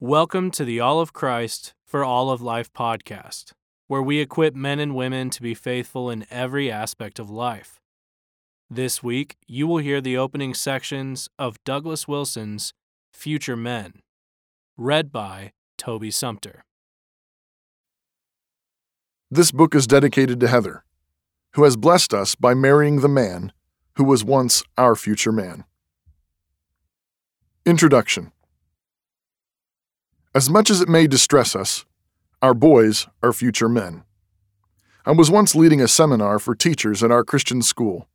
Welcome to the All of Christ for All of Life podcast, where we equip men and women to be faithful in every aspect of life. This week, you will hear the opening sections of Douglas Wilson's Future Men, read by Toby Sumpter. This book is dedicated to Heather, who has blessed us by marrying the man who was once our future man. Introduction As much as it may distress us, our boys are future men. I was once leading a seminar for teachers at our Christian school,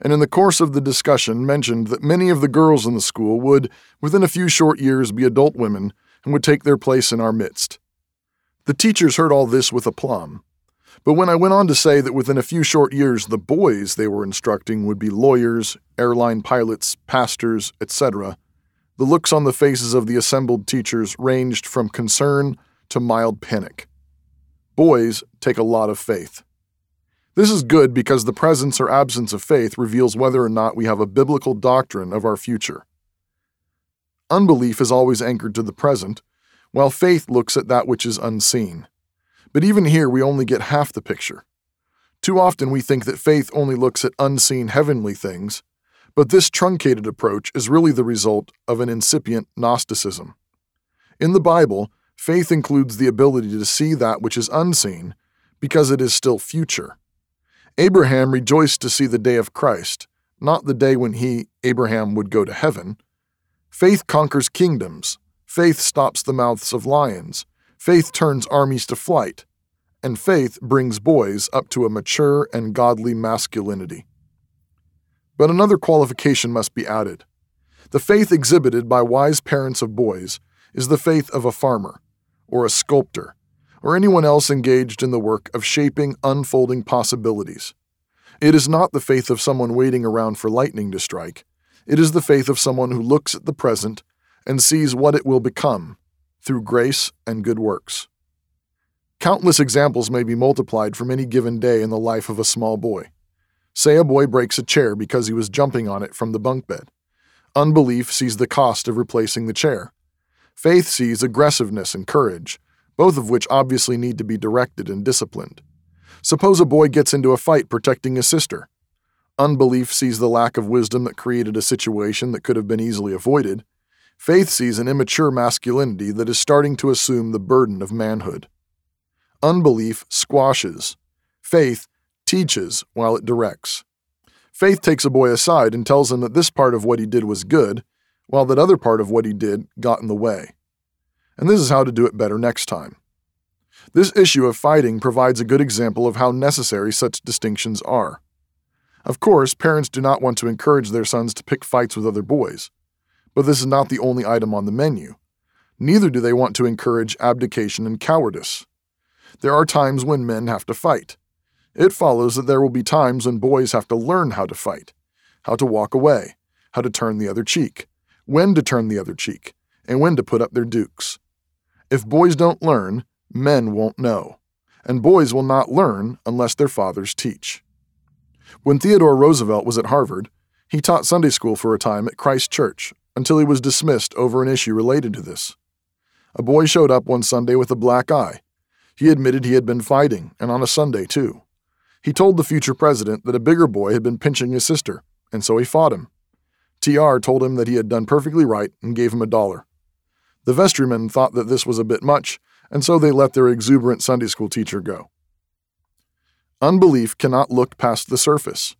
and in the course of the discussion mentioned that many of the girls in the school would, within a few short years, be adult women and would take their place in our midst. The teachers heard all this with aplomb. But when I went on to say that within a few short years the boys they were instructing would be lawyers, airline pilots, pastors, etc., the looks on the faces of the assembled teachers ranged from concern to mild panic. Boys take a lot of faith. This is good because the presence or absence of faith reveals whether or not we have a biblical doctrine of our future. Unbelief is always anchored to the present, while faith looks at that which is unseen. But even here, we only get half the picture. Too often, we think that faith only looks at unseen heavenly things, but this truncated approach is really the result of an incipient Gnosticism. In the Bible, faith includes the ability to see that which is unseen because it is still future. Abraham rejoiced to see the day of Christ, not the day when he, Abraham, would go to heaven. Faith conquers kingdoms. Faith stops the mouths of lions. Faith turns armies to flight. And faith brings boys up to a mature and godly masculinity. But another qualification must be added. The faith exhibited by wise parents of boys is the faith of a farmer, or a sculptor, or anyone else engaged in the work of shaping unfolding possibilities. It is not the faith of someone waiting around for lightning to strike. It is the faith of someone who looks at the present and sees what it will become through grace and good works. Countless examples may be multiplied from any given day in the life of a small boy. Say a boy breaks a chair because he was jumping on it from the bunk bed. Unbelief sees the cost of replacing the chair. Faith sees aggressiveness and courage, both of which obviously need to be directed and disciplined. Suppose a boy gets into a fight protecting his sister. Unbelief sees the lack of wisdom that created a situation that could have been easily avoided. Faith sees an immature masculinity that is starting to assume the burden of manhood. Unbelief squashes. Faith teaches while it directs. Faith takes a boy aside and tells him that this part of what he did was good, while that other part of what he did got in the way. And this is how to do it better next time. This issue of fighting provides a good example of how necessary such distinctions are. Of course, parents do not want to encourage their sons to pick fights with other boys, but this is not the only item on the menu. Neither do they want to encourage abdication and cowardice. There are times when men have to fight, it follows that there will be times when boys have to learn how to fight, how to walk away, how to turn the other cheek, when to turn the other cheek, and when to put up their dukes. If boys don't learn, men won't know, and boys will not learn unless their fathers teach. When Theodore Roosevelt was at Harvard, he taught Sunday school for a time at Christ Church until he was dismissed over an issue related to this. A boy showed up one Sunday with a black eye. He admitted he had been fighting, and on a Sunday, too. He told the future president that a bigger boy had been pinching his sister, and so he fought him. TR told him that he had done perfectly right and gave him a dollar. The vestrymen thought that this was a bit much, and so they let their exuberant Sunday school teacher go. Unbelief cannot look past the surface.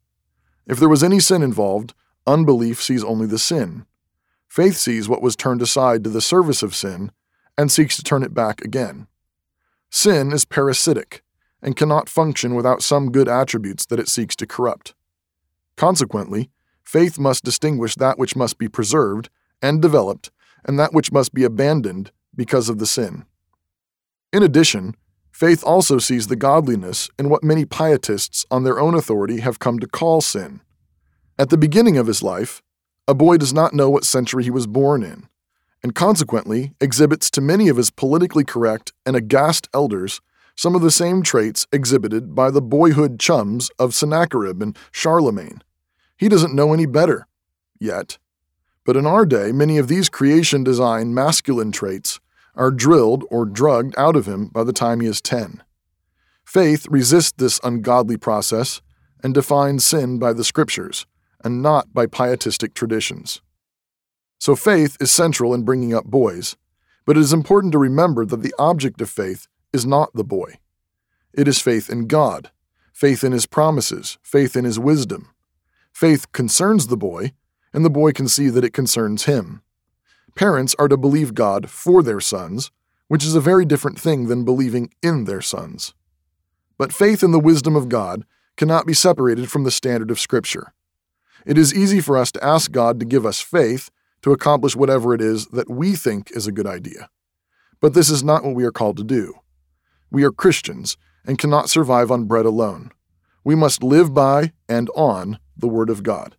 If there was any sin involved, unbelief sees only the sin. Faith sees what was turned aside to the service of sin and seeks to turn it back again. Sin is parasitic and cannot function without some good attributes that it seeks to corrupt. Consequently, faith must distinguish that which must be preserved and developed and that which must be abandoned because of the sin. In addition, faith also sees the godliness in what many pietists on their own authority have come to call sin. At the beginning of his life, a boy does not know what century he was born in, and consequently exhibits to many of his politically correct and aghast elders some of the same traits exhibited by the boyhood chums of Sennacherib and Charlemagne. He doesn't know any better, yet. But in our day, many of these creation design masculine traits are drilled or drugged out of him by the time he is 10. Faith resists this ungodly process and defines sin by the scriptures and not by pietistic traditions. So faith is central in bringing up boys, but it is important to remember that the object of faith is not the boy. It is faith in God, faith in his promises, faith in his wisdom. Faith concerns the boy, and the boy can see that it concerns him. Parents are to believe God for their sons, which is a very different thing than believing in their sons. But faith in the wisdom of God cannot be separated from the standard of Scripture. It is easy for us to ask God to give us faith to accomplish whatever it is that we think is a good idea. But this is not what we are called to do. We are Christians and cannot survive on bread alone. We must live by and on the Word of God.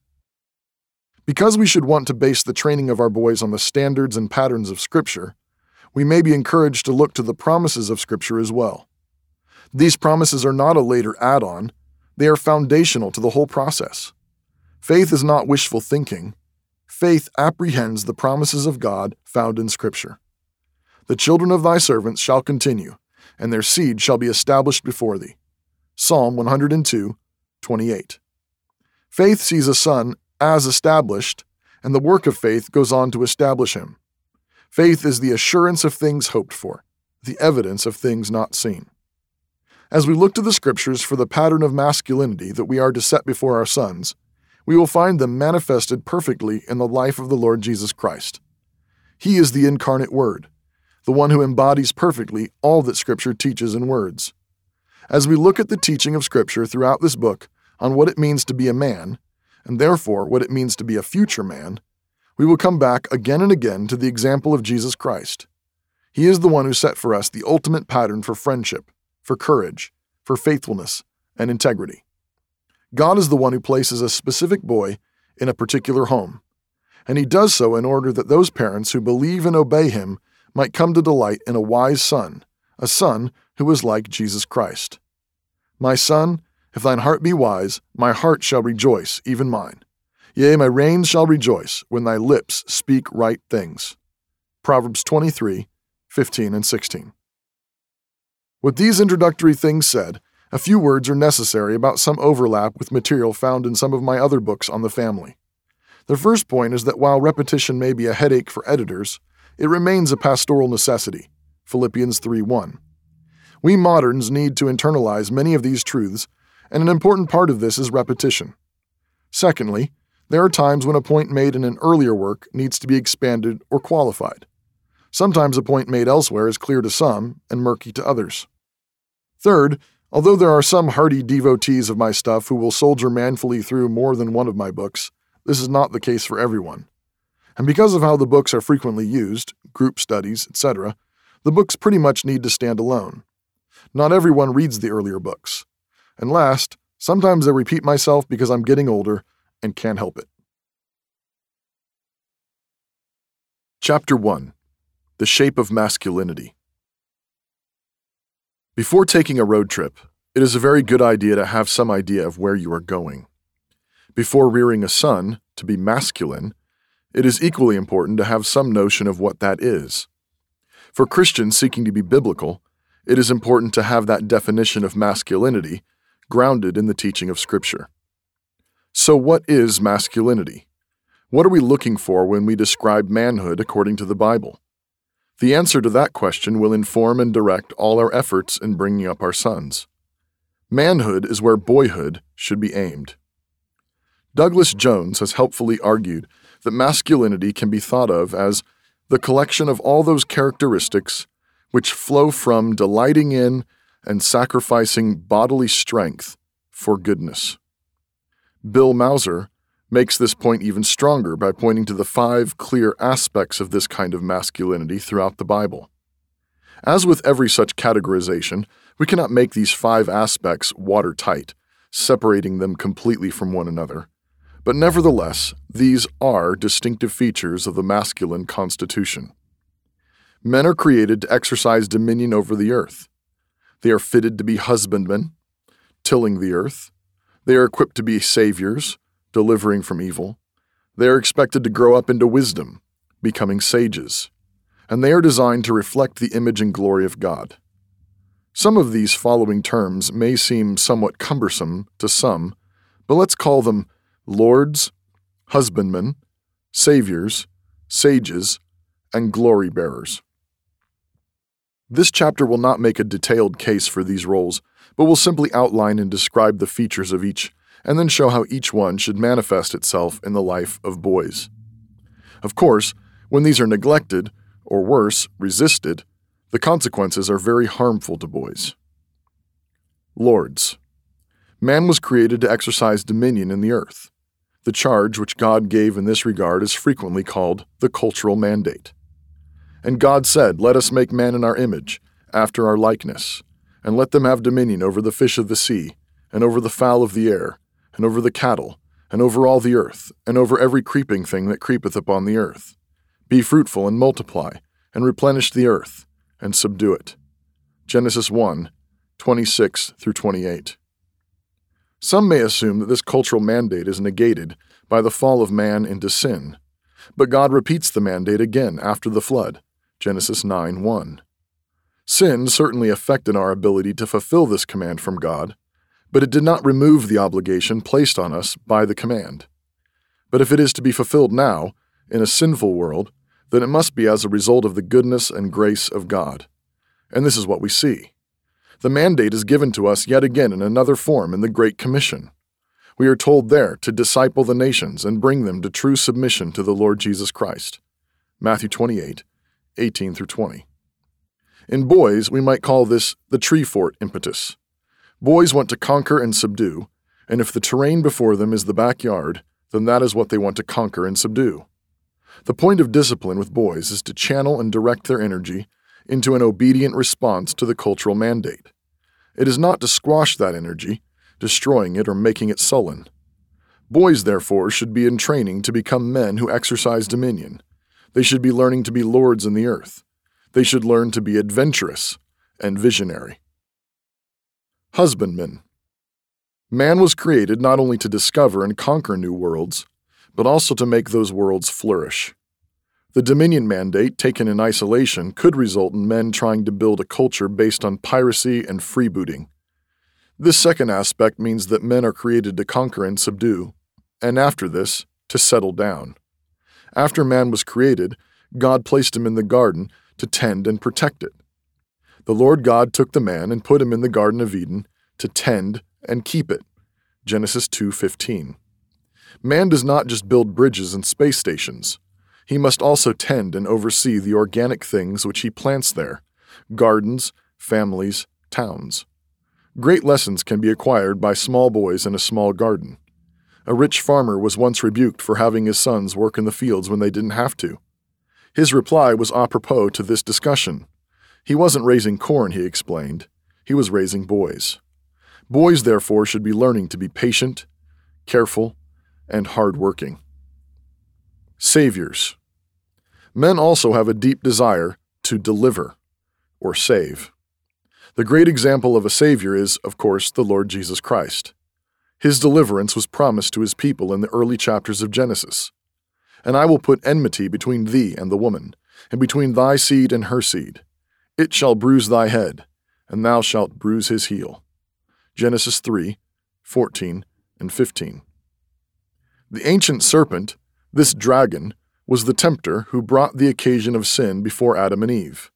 Because we should want to base the training of our boys on the standards and patterns of Scripture, we may be encouraged to look to the promises of Scripture as well. These promises are not a later add on, they are foundational to the whole process. Faith is not wishful thinking. Faith apprehends the promises of God found in Scripture. The children of thy servants shall continue, and their seed shall be established before thee. Psalm 102, 28. Faith sees a son as established, and the work of faith goes on to establish him. Faith is the assurance of things hoped for, the evidence of things not seen. As we look to the Scriptures for the pattern of masculinity that we are to set before our sons, we will find them manifested perfectly in the life of the Lord Jesus Christ. He is the incarnate Word, the one who embodies perfectly all that Scripture teaches in words. As we look at the teaching of Scripture throughout this book on what it means to be a man, and therefore what it means to be a future man, we will come back again and again to the example of Jesus Christ. He is the one who set for us the ultimate pattern for friendship, for courage, for faithfulness, and integrity. God is the one who places a specific boy in a particular home, and He does so in order that those parents who believe and obey Him might come to delight in a wise son, a son who is like Jesus Christ. My son, if thine heart be wise, my heart shall rejoice, even mine. Yea, my reins shall rejoice when thy lips speak right things. Proverbs 23, 15 and 16. With these introductory things said, a few words are necessary about some overlap with material found in some of my other books on the family. The first point is that while repetition may be a headache for editors, it remains a pastoral necessity. Philippians 3:1. We moderns need to internalize many of these truths and an important part of this is repetition. Secondly, there are times when a point made in an earlier work needs to be expanded or qualified. Sometimes a point made elsewhere is clear to some and murky to others. Third, although there are some hardy devotees of my stuff who will soldier manfully through more than one of my books, this is not the case for everyone. And because of how the books are frequently used, group studies, etc., the books pretty much need to stand alone. Not everyone reads the earlier books. And last, sometimes I repeat myself because I'm getting older and can't help it. Chapter 1 The Shape of Masculinity. Before taking a road trip, it is a very good idea to have some idea of where you are going. Before rearing a son, to be masculine, it is equally important to have some notion of what that is. For Christians seeking to be biblical, it is important to have that definition of masculinity grounded in the teaching of Scripture. So, what is masculinity? What are we looking for when we describe manhood according to the Bible? The answer to that question will inform and direct all our efforts in bringing up our sons. Manhood is where boyhood should be aimed. Douglas Jones has helpfully argued that masculinity can be thought of as the collection of all those characteristics which flow from delighting in and sacrificing bodily strength for goodness. Bill Mouser makes this point even stronger by pointing to the five clear aspects of this kind of masculinity throughout the Bible. As with every such categorization, we cannot make these five aspects watertight, separating them completely from one another. But nevertheless, these are distinctive features of the masculine constitution. Men are created to exercise dominion over the earth. They are fitted to be husbandmen, tilling the earth. They are equipped to be saviors, delivering from evil. They are expected to grow up into wisdom, becoming sages. and they are designed to reflect the image and glory of God. Some of these following terms may seem somewhat cumbersome to some, but let's call them lords, husbandmen, saviors, sages, and glory bearers. This chapter will not make a detailed case for these roles, but will simply outline and describe the features of each, and then show how each one should manifest itself in the life of boys. Of course, when these are neglected, or worse, resisted, the consequences are very harmful to boys. Lords. Man was created to exercise dominion in the earth. The charge which God gave in this regard is frequently called the cultural mandate. And God said, Let us make man in our image, after our likeness, and let them have dominion over the fish of the sea, and over the fowl of the air, and over the cattle, and over all the earth, and over every creeping thing that creepeth upon the earth. Be fruitful and multiply, and replenish the earth, and subdue it. Genesis 1 26 through 28. Some may assume that this cultural mandate is negated by the fall of man into sin, but God repeats the mandate again after the flood. Genesis 9 1. Sin certainly affected our ability to fulfill this command from God, but it did not remove the obligation placed on us by the command. But if it is to be fulfilled now, in a sinful world, then it must be as a result of the goodness and grace of God. And this is what we see. The mandate is given to us yet again in another form in the Great Commission. We are told there to disciple the nations and bring them to true submission to the Lord Jesus Christ. Matthew 28, 18 through 20. In boys, we might call this the tree fort impetus. Boys want to conquer and subdue, and if the terrain before them is the backyard, then that is what they want to conquer and subdue. The point of discipline with boys is to channel and direct their energy into an obedient response to the cultural mandate. It is not to squash that energy, destroying it or making it sullen. Boys, therefore, should be in training to become men who exercise dominion. They should be learning to be lords in the earth. They should learn to be adventurous and visionary. Husbandmen. Man was created not only to discover and conquer new worlds, but also to make those worlds flourish. The Dominion mandate, taken in isolation, could result in men trying to build a culture based on piracy and freebooting. This second aspect means that men are created to conquer and subdue, and after this, to settle down. After man was created, God placed him in the garden to tend and protect it. The Lord God took the man and put him in the garden of Eden to tend and keep it. Genesis 2:15. Man does not just build bridges and space stations. He must also tend and oversee the organic things which he plants there gardens, families, towns. Great lessons can be acquired by small boys in a small garden. A rich farmer was once rebuked for having his sons work in the fields when they didn't have to. His reply was apropos to this discussion. He wasn't raising corn, he explained. He was raising boys. Boys, therefore, should be learning to be patient, careful, and hard-working. Saviors. Men also have a deep desire to deliver or save. The great example of a Savior is, of course, the Lord Jesus Christ. His deliverance was promised to his people in the early chapters of Genesis. And I will put enmity between thee and the woman, and between thy seed and her seed. It shall bruise thy head, and thou shalt bruise his heel. Genesis 3 14 and 15. The ancient serpent this dragon was the tempter who brought the occasion of sin before Adam and Eve.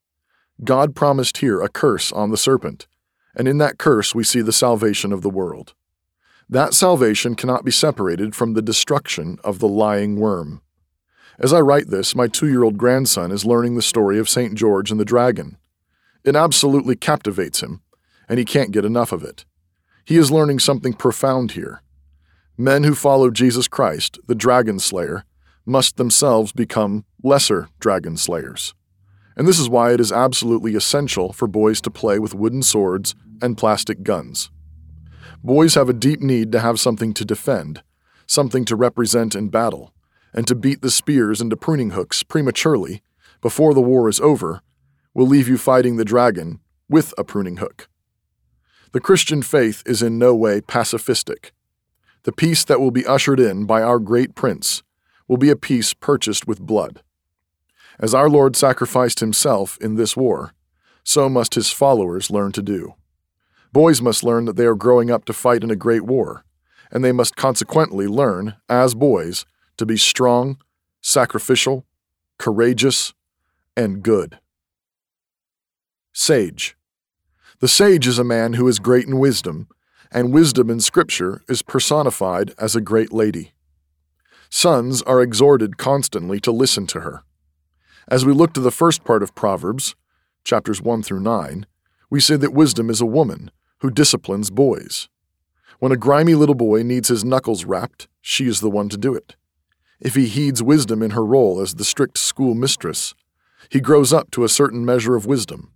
God promised here a curse on the serpent, and in that curse we see the salvation of the world. That salvation cannot be separated from the destruction of the lying worm. As I write this, my two year old grandson is learning the story of St. George and the dragon. It absolutely captivates him, and he can't get enough of it. He is learning something profound here. Men who follow Jesus Christ, the dragon slayer, must themselves become lesser dragon slayers. And this is why it is absolutely essential for boys to play with wooden swords and plastic guns. Boys have a deep need to have something to defend, something to represent in battle, and to beat the spears into pruning hooks prematurely, before the war is over, will leave you fighting the dragon with a pruning hook. The Christian faith is in no way pacifistic. The peace that will be ushered in by our great prince will be a peace purchased with blood. As our Lord sacrificed himself in this war, so must his followers learn to do. Boys must learn that they are growing up to fight in a great war, and they must consequently learn, as boys, to be strong, sacrificial, courageous, and good. Sage. The sage is a man who is great in wisdom, and wisdom in Scripture is personified as a great lady. Sons are exhorted constantly to listen to her. As we look to the first part of Proverbs, chapters 1 through 9, we say that wisdom is a woman who disciplines boys. When a grimy little boy needs his knuckles rapped, she is the one to do it. If he heeds wisdom in her role as the strict school mistress, he grows up to a certain measure of wisdom,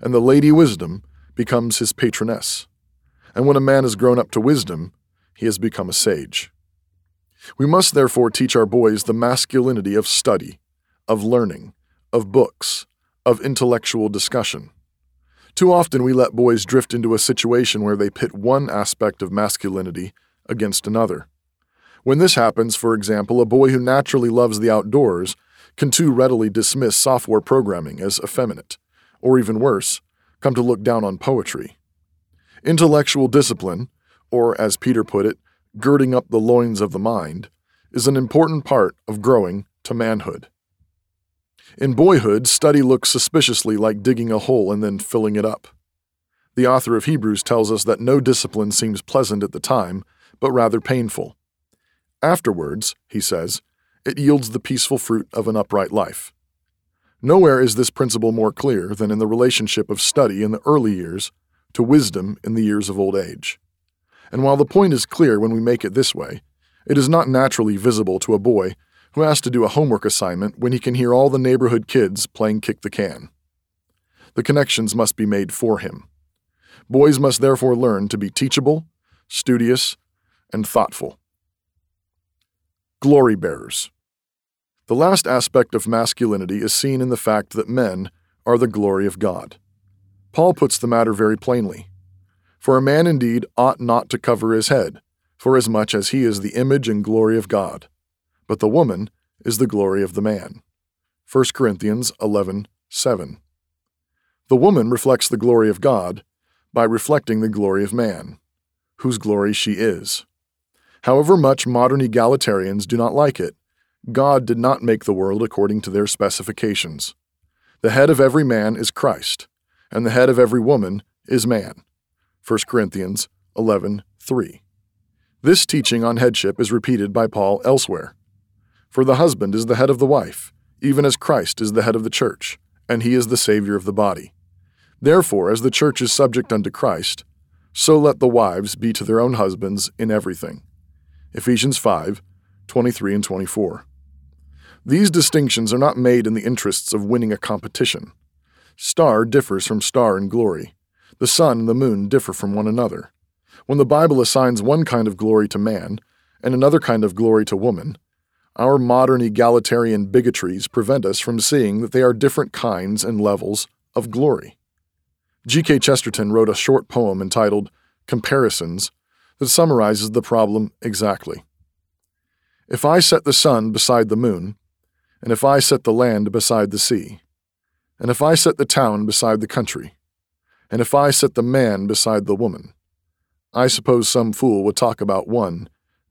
and the Lady Wisdom becomes his patroness. And when a man has grown up to wisdom, he has become a sage. We must therefore teach our boys the masculinity of study, of learning, of books, of intellectual discussion. Too often we let boys drift into a situation where they pit one aspect of masculinity against another. When this happens, for example, a boy who naturally loves the outdoors can too readily dismiss software programming as effeminate, or even worse, come to look down on poetry. Intellectual discipline, or as Peter put it, girding up the loins of the mind, is an important part of growing to manhood. In boyhood, study looks suspiciously like digging a hole and then filling it up. The author of Hebrews tells us that no discipline seems pleasant at the time, but rather painful. Afterwards, he says, it yields the peaceful fruit of an upright life. Nowhere is this principle more clear than in the relationship of study in the early years to wisdom in the years of old age. And while the point is clear when we make it this way, it is not naturally visible to a boy who has to do a homework assignment when he can hear all the neighborhood kids playing kick the can. The connections must be made for him. Boys must therefore learn to be teachable, studious, and thoughtful. Glory bearers. The last aspect of masculinity is seen in the fact that men are the glory of God. Paul puts the matter very plainly. For a man indeed ought not to cover his head, forasmuch as he is the image and glory of God but the woman is the glory of the man. 1 Corinthians 11 7. The woman reflects the glory of God by reflecting the glory of man, whose glory she is. However much modern egalitarians do not like it, God did not make the world according to their specifications. The head of every man is Christ, and the head of every woman is man. 1 Corinthians 11:3. This teaching on headship is repeated by Paul elsewhere. For the husband is the head of the wife, even as Christ is the head of the church, and he is the Savior of the body. Therefore, as the church is subject unto Christ, so let the wives be to their own husbands in everything. Ephesians 5 23 and 24. These distinctions are not made in the interests of winning a competition. Star differs from star in glory. The sun and the moon differ from one another. When the Bible assigns one kind of glory to man and another kind of glory to woman, our modern egalitarian bigotries prevent us from seeing that they are different kinds and levels of glory. G.K. Chesterton wrote a short poem entitled Comparisons that summarizes the problem exactly. If I set the sun beside the moon, and if I set the land beside the sea, and if I set the town beside the country, and if I set the man beside the woman, I suppose some fool would talk about one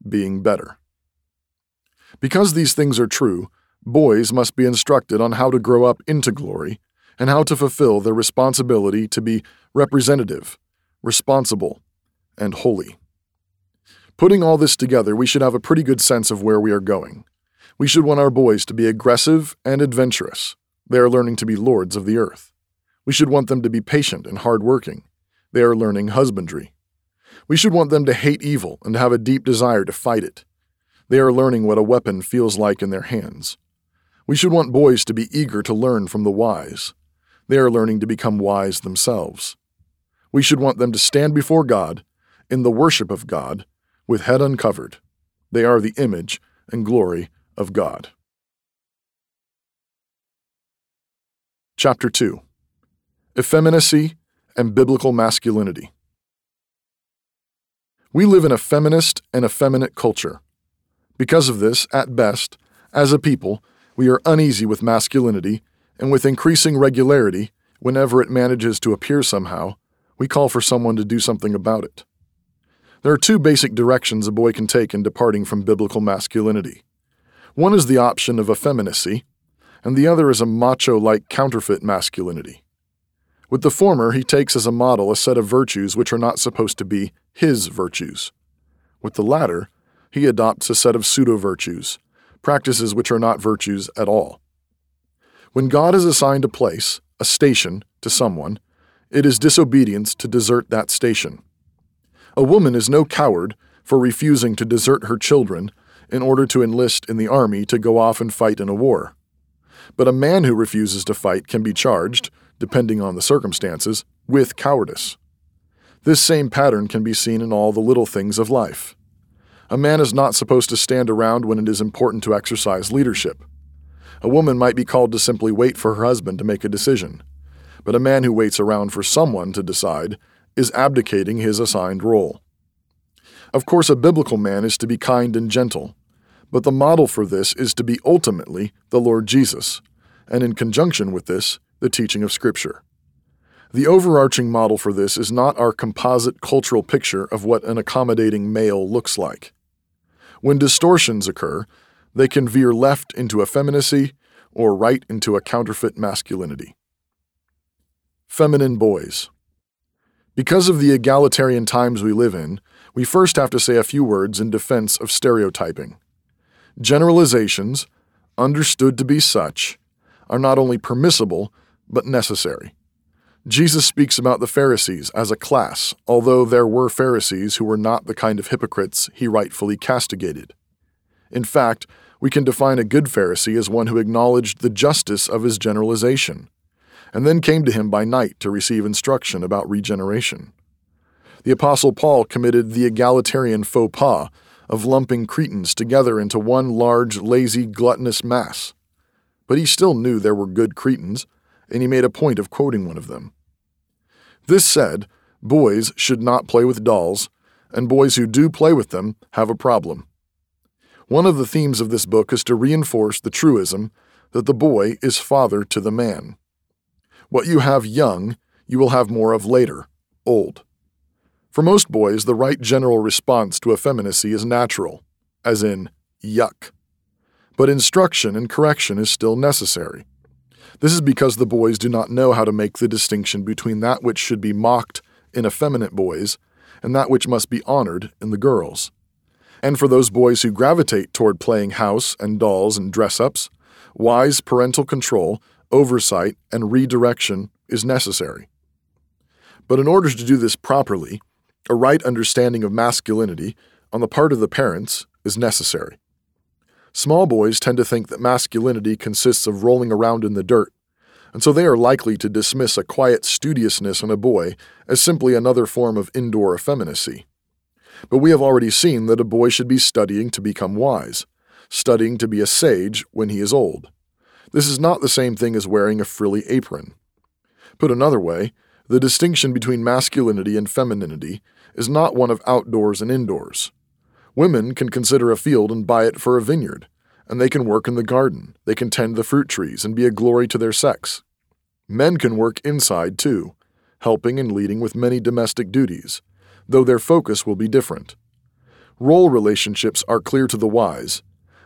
being better. Because these things are true, boys must be instructed on how to grow up into glory and how to fulfill their responsibility to be representative, responsible, and holy. Putting all this together, we should have a pretty good sense of where we are going. We should want our boys to be aggressive and adventurous. They are learning to be lords of the earth. We should want them to be patient and hardworking. They are learning husbandry. We should want them to hate evil and have a deep desire to fight it. They are learning what a weapon feels like in their hands. We should want boys to be eager to learn from the wise. They are learning to become wise themselves. We should want them to stand before God, in the worship of God, with head uncovered. They are the image and glory of God. Chapter 2 Effeminacy and Biblical Masculinity. We live in a feminist and effeminate culture. Because of this, at best, as a people, We are uneasy with masculinity, and with increasing regularity, whenever it manages to appear somehow, we call for someone to do something about it. There are two basic directions a boy can take in departing from biblical masculinity. One is the option of effeminacy, and the other is a macho like counterfeit masculinity. With the former, he takes as a model a set of virtues which are not supposed to be his virtues. With the latter, he adopts a set of pseudo virtues, practices which are not virtues at all. When God has assigned a place, a station, to someone, it is disobedience to desert that station. A woman is no coward for refusing to desert her children in order to enlist in the army to go off and fight in a war. But a man who refuses to fight can be charged, depending on the circumstances, with cowardice. This same pattern can be seen in all the little things of life. A man is not supposed to stand around when it is important to exercise leadership. A woman might be called to simply wait for her husband to make a decision, but a man who waits around for someone to decide is abdicating his assigned role. Of course, a biblical man is to be kind and gentle, but the model for this is to be ultimately the Lord Jesus, and in conjunction with this, the teaching of Scripture. The overarching model for this is not our composite cultural picture of what an accommodating male looks like. When distortions occur, they can veer left into effeminacy or right into a counterfeit masculinity. Feminine boys. Because of the egalitarian times we live in, we first have to say a few words in defense of stereotyping. Generalizations, understood to be such, are not only permissible, but necessary. Jesus speaks about the Pharisees as a class, although there were Pharisees who were not the kind of hypocrites he rightfully castigated. In fact, we can define a good Pharisee as one who acknowledged the justice of his generalization, and then came to him by night to receive instruction about regeneration. The Apostle Paul committed the egalitarian faux pas of lumping Cretans together into one large, lazy, gluttonous mass. But he still knew there were good Cretans, and he made a point of quoting one of them. This said, boys should not play with dolls, and boys who do play with them have a problem. One of the themes of this book is to reinforce the truism that the boy is father to the man. What you have young, you will have more of later, old. For most boys, the right general response to effeminacy is natural, as in, yuck. But instruction and correction is still necessary. This is because the boys do not know how to make the distinction between that which should be mocked in effeminate boys and that which must be honored in the girls. And for those boys who gravitate toward playing house and dolls and dress ups, wise parental control, oversight, and redirection is necessary. But in order to do this properly, a right understanding of masculinity on the part of the parents is necessary. Small boys tend to think that masculinity consists of rolling around in the dirt, and so they are likely to dismiss a quiet studiousness in a boy as simply another form of indoor effeminacy. But we have already seen that a boy should be studying to become wise, studying to be a sage when he is old. This is not the same thing as wearing a frilly apron. Put another way, the distinction between masculinity and femininity is not one of outdoors and indoors. Women can consider a field and buy it for a vineyard, and they can work in the garden, they can tend the fruit trees and be a glory to their sex. Men can work inside too, helping and leading with many domestic duties, though their focus will be different. Role relationships are clear to the wise,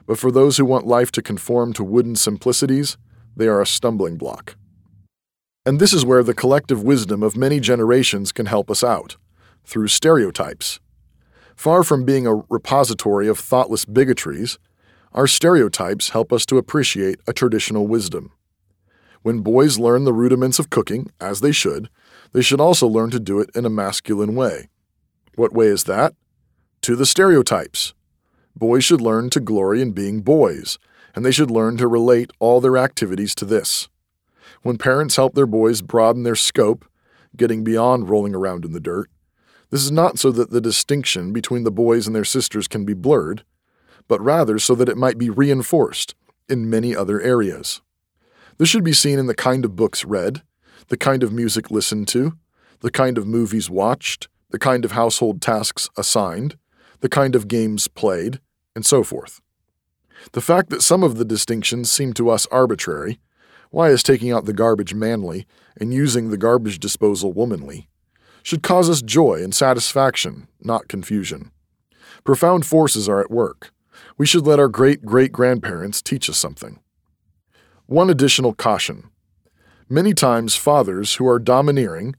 but for those who want life to conform to wooden simplicities, they are a stumbling block. And this is where the collective wisdom of many generations can help us out through stereotypes. Far from being a repository of thoughtless bigotries, our stereotypes help us to appreciate a traditional wisdom. When boys learn the rudiments of cooking, as they should, they should also learn to do it in a masculine way. What way is that? To the stereotypes. Boys should learn to glory in being boys, and they should learn to relate all their activities to this. When parents help their boys broaden their scope, getting beyond rolling around in the dirt, this is not so that the distinction between the boys and their sisters can be blurred, but rather so that it might be reinforced in many other areas. This should be seen in the kind of books read, the kind of music listened to, the kind of movies watched, the kind of household tasks assigned, the kind of games played, and so forth. The fact that some of the distinctions seem to us arbitrary why is taking out the garbage manly and using the garbage disposal womanly? Should cause us joy and satisfaction, not confusion. Profound forces are at work. We should let our great great grandparents teach us something. One additional caution many times, fathers who are domineering,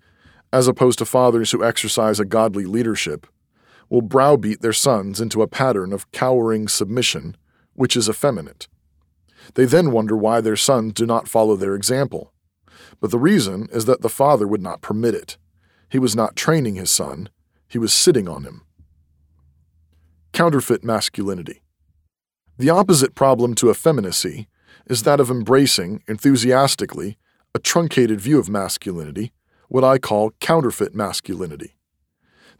as opposed to fathers who exercise a godly leadership, will browbeat their sons into a pattern of cowering submission, which is effeminate. They then wonder why their sons do not follow their example. But the reason is that the father would not permit it. He was not training his son, he was sitting on him. Counterfeit masculinity. The opposite problem to effeminacy is that of embracing, enthusiastically, a truncated view of masculinity, what I call counterfeit masculinity.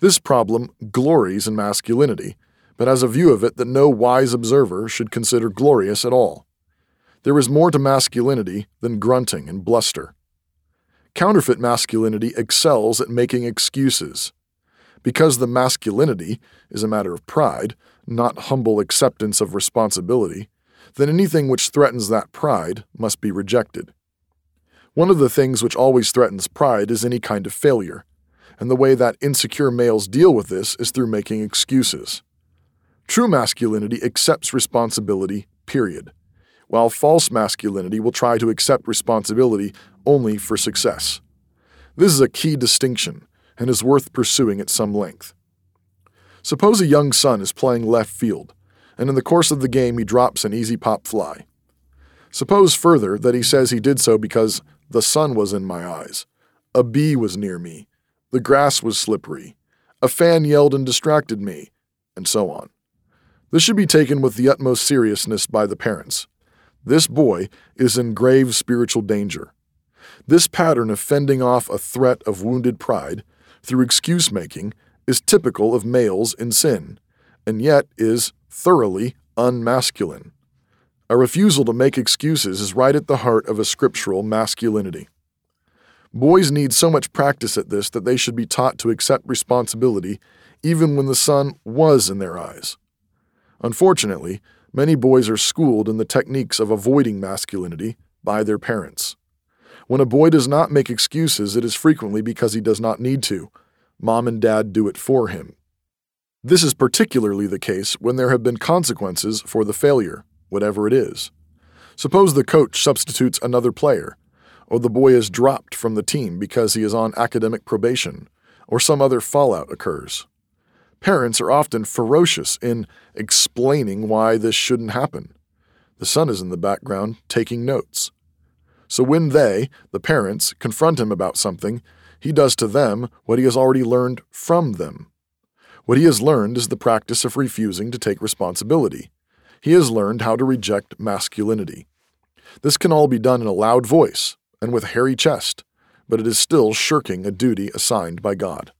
This problem glories in masculinity, but has a view of it that no wise observer should consider glorious at all. There is more to masculinity than grunting and bluster. Counterfeit masculinity excels at making excuses. Because the masculinity is a matter of pride, not humble acceptance of responsibility, then anything which threatens that pride must be rejected. One of the things which always threatens pride is any kind of failure, and the way that insecure males deal with this is through making excuses. True masculinity accepts responsibility, period while false masculinity will try to accept responsibility only for success. This is a key distinction and is worth pursuing at some length. Suppose a young son is playing left field, and in the course of the game he drops an easy pop fly. Suppose further that he says he did so because the sun was in my eyes, a bee was near me, the grass was slippery, a fan yelled and distracted me, and so on. This should be taken with the utmost seriousness by the parents. This boy is in grave spiritual danger. This pattern of fending off a threat of wounded pride through excuse making is typical of males in sin, and yet is thoroughly unmasculine. A refusal to make excuses is right at the heart of a scriptural masculinity. Boys need so much practice at this that they should be taught to accept responsibility even when the sun was in their eyes. Unfortunately, Many boys are schooled in the techniques of avoiding masculinity by their parents. When a boy does not make excuses, it is frequently because he does not need to. Mom and dad do it for him. This is particularly the case when there have been consequences for the failure, whatever it is. Suppose the coach substitutes another player, or the boy is dropped from the team because he is on academic probation, or some other fallout occurs. Parents are often ferocious in explaining why this shouldn't happen. The son is in the background taking notes. So when they, the parents, confront him about something, he does to them what he has already learned from them. What he has learned is the practice of refusing to take responsibility. He has learned how to reject masculinity. This can all be done in a loud voice and with a hairy chest, but it is still shirking a duty assigned by God.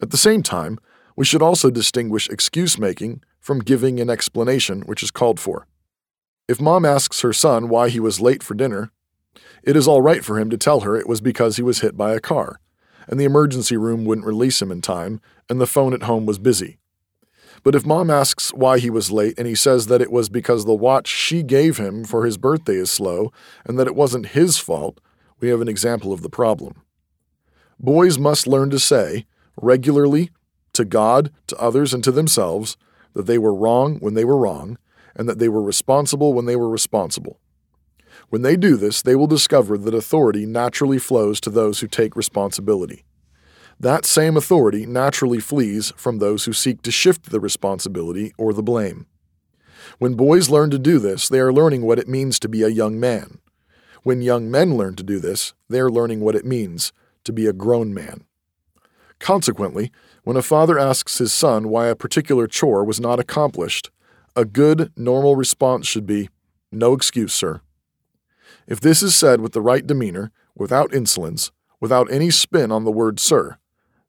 At the same time, we should also distinguish excuse making from giving an explanation which is called for. If mom asks her son why he was late for dinner, it is all right for him to tell her it was because he was hit by a car, and the emergency room wouldn't release him in time, and the phone at home was busy. But if mom asks why he was late and he says that it was because the watch she gave him for his birthday is slow and that it wasn't his fault, we have an example of the problem. Boys must learn to say, regularly to God, to others, and to themselves that they were wrong when they were wrong, and that they were responsible when they were responsible. When they do this, they will discover that authority naturally flows to those who take responsibility. That same authority naturally flees from those who seek to shift the responsibility or the blame. When boys learn to do this, they are learning what it means to be a young man. When young men learn to do this, they are learning what it means to be a grown man. Consequently, when a father asks his son why a particular chore was not accomplished, a good, normal response should be, No excuse, sir. If this is said with the right demeanor, without insolence, without any spin on the word sir,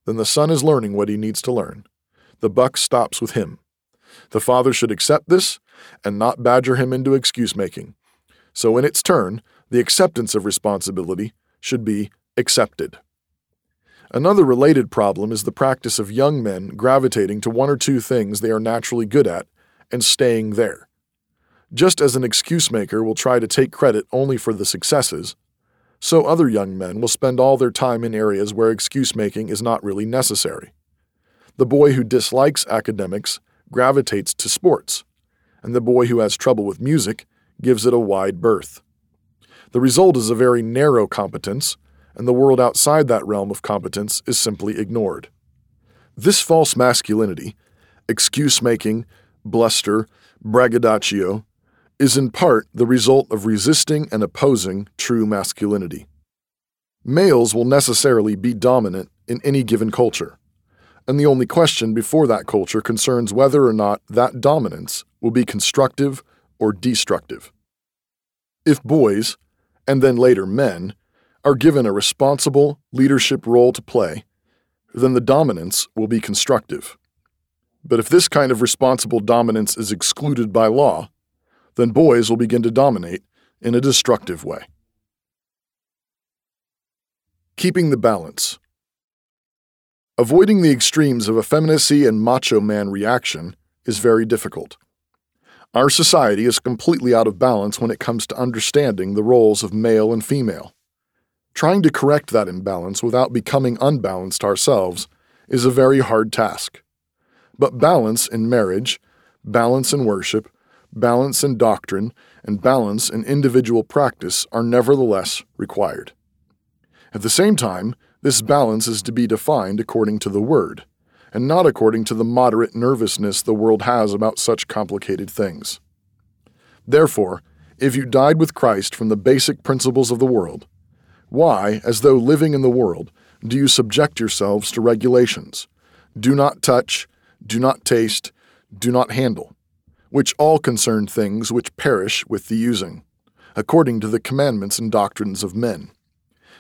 then the son is learning what he needs to learn. The buck stops with him. The father should accept this and not badger him into excuse making. So, in its turn, the acceptance of responsibility should be accepted. Another related problem is the practice of young men gravitating to one or two things they are naturally good at and staying there. Just as an excuse maker will try to take credit only for the successes, so other young men will spend all their time in areas where excuse making is not really necessary. The boy who dislikes academics gravitates to sports, and the boy who has trouble with music gives it a wide berth. The result is a very narrow competence, and the world outside that realm of competence is simply ignored. This false masculinity, excuse making, bluster, braggadocio, is in part the result of resisting and opposing true masculinity. Males will necessarily be dominant in any given culture, and the only question before that culture concerns whether or not that dominance will be constructive or destructive. If boys, and then later men, are given a responsible leadership role to play, then the dominance will be constructive. But if this kind of responsible dominance is excluded by law, then boys will begin to dominate in a destructive way. Keeping the balance. Avoiding the extremes of effeminacy and macho man reaction is very difficult. Our society is completely out of balance when it comes to understanding the roles of male and female. Trying to correct that imbalance without becoming unbalanced ourselves is a very hard task. But balance in marriage, balance in worship, balance in doctrine, and balance in individual practice are nevertheless required. At the same time, this balance is to be defined according to the Word, and not according to the moderate nervousness the world has about such complicated things. Therefore, if you died with Christ from the basic principles of the world, why, as though living in the world, do you subject yourselves to regulations? Do not touch, do not taste, do not handle, which all concern things which perish with the using, according to the commandments and doctrines of men.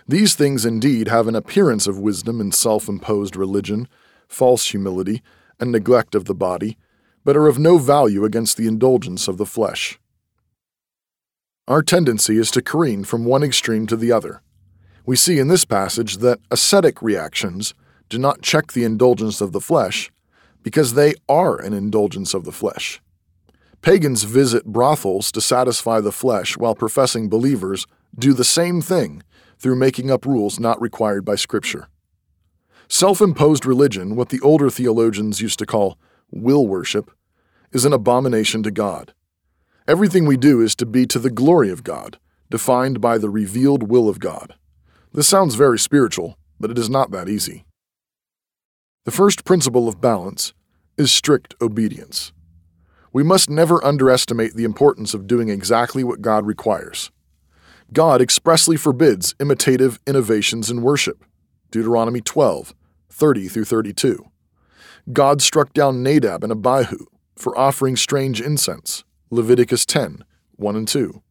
These things indeed have an appearance of wisdom in self imposed religion, false humility, and neglect of the body, but are of no value against the indulgence of the flesh. Our tendency is to careen from one extreme to the other. We see in this passage that ascetic reactions do not check the indulgence of the flesh because they are an indulgence of the flesh. Pagans visit brothels to satisfy the flesh, while professing believers do the same thing through making up rules not required by Scripture. Self imposed religion, what the older theologians used to call will worship, is an abomination to God. Everything we do is to be to the glory of God, defined by the revealed will of God. This sounds very spiritual, but it is not that easy. The first principle of balance is strict obedience. We must never underestimate the importance of doing exactly what God requires. God expressly forbids imitative innovations in worship. Deuteronomy 12, 30 through 32. God struck down Nadab and Abihu for offering strange incense. Leviticus 10, 1 and 2.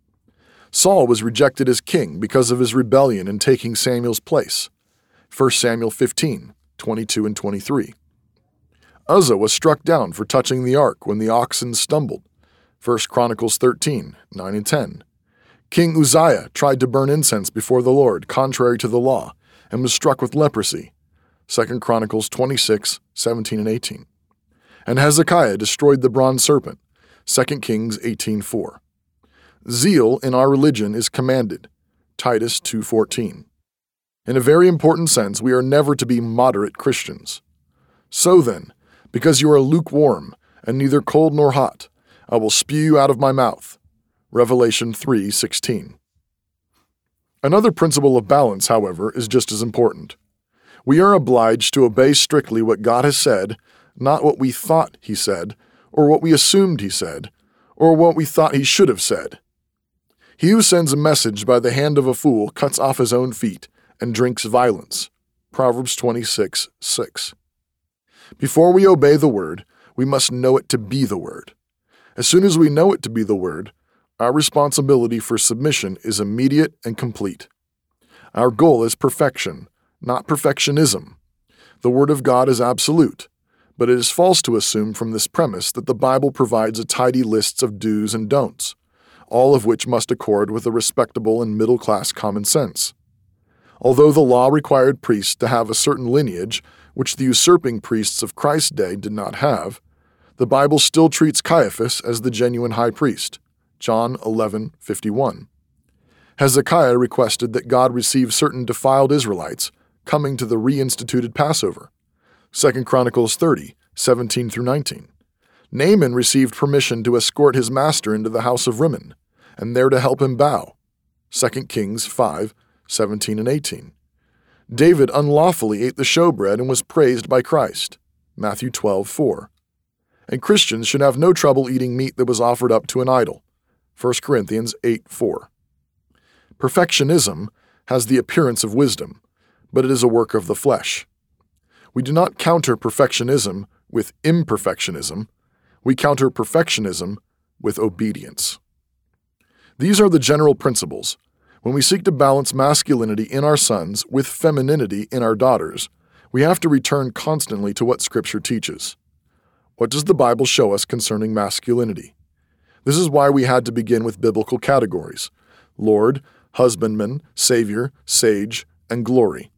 Saul was rejected as king because of his rebellion in taking Samuel's place. 1 Samuel 15, 22 and 23. Uzzah was struck down for touching the ark when the oxen stumbled. 1 Chronicles 13, 9 and 10. King Uzziah tried to burn incense before the Lord, contrary to the law, and was struck with leprosy. 2 Chronicles 26, 17 and 18. And Hezekiah destroyed the bronze serpent. 2 Kings 18:4. Zeal in our religion is commanded. Titus 2:14. In a very important sense, we are never to be moderate Christians. So then, because you are lukewarm and neither cold nor hot. I will spew you out of my mouth. Revelation 3:16. Another principle of balance, however, is just as important. We are obliged to obey strictly what God has said, not what we thought he said, or what we assumed he said, or what we thought he should have said. He who sends a message by the hand of a fool cuts off his own feet and drinks violence. Proverbs 26 6. Before we obey the word, we must know it to be the word. As soon as we know it to be the word, our responsibility for submission is immediate and complete. Our goal is perfection, not perfectionism. The Word of God is absolute, but it is false to assume from this premise that the Bible provides a tidy list of do's and don'ts, all of which must accord with a respectable and middle class common sense. Although the law required priests to have a certain lineage, which the usurping priests of Christ's day did not have, the Bible still treats Caiaphas as the genuine high priest. John 11:51. Hezekiah requested that God receive certain defiled Israelites coming to the reinstituted Passover. 2 Chronicles 30, 17 through 19. Naaman received permission to escort his master into the house of Rimmon, and there to help him bow. 2 Kings 5, 17 and 18. David unlawfully ate the showbread and was praised by Christ. Matthew 12, 4. And Christians should have no trouble eating meat that was offered up to an idol. 1 Corinthians 8, 4. Perfectionism has the appearance of wisdom, but it is a work of the flesh. We do not counter perfectionism with imperfectionism, we counter perfectionism with obedience. These are the general principles. When we seek to balance masculinity in our sons with femininity in our daughters, we have to return constantly to what Scripture teaches. What does the Bible show us concerning masculinity? This is why we had to begin with biblical categories Lord, husbandman, Savior, sage, and glory.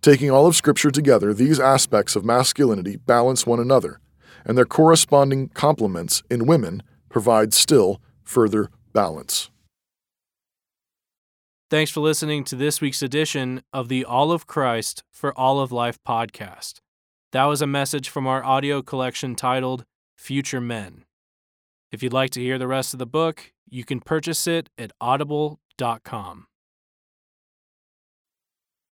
Taking all of Scripture together, these aspects of masculinity balance one another, and their corresponding complements in women provide still further balance. Thanks for listening to this week's edition of the All of Christ for All of Life podcast. That was a message from our audio collection titled Future Men. If you'd like to hear the rest of the book, you can purchase it at audible.com.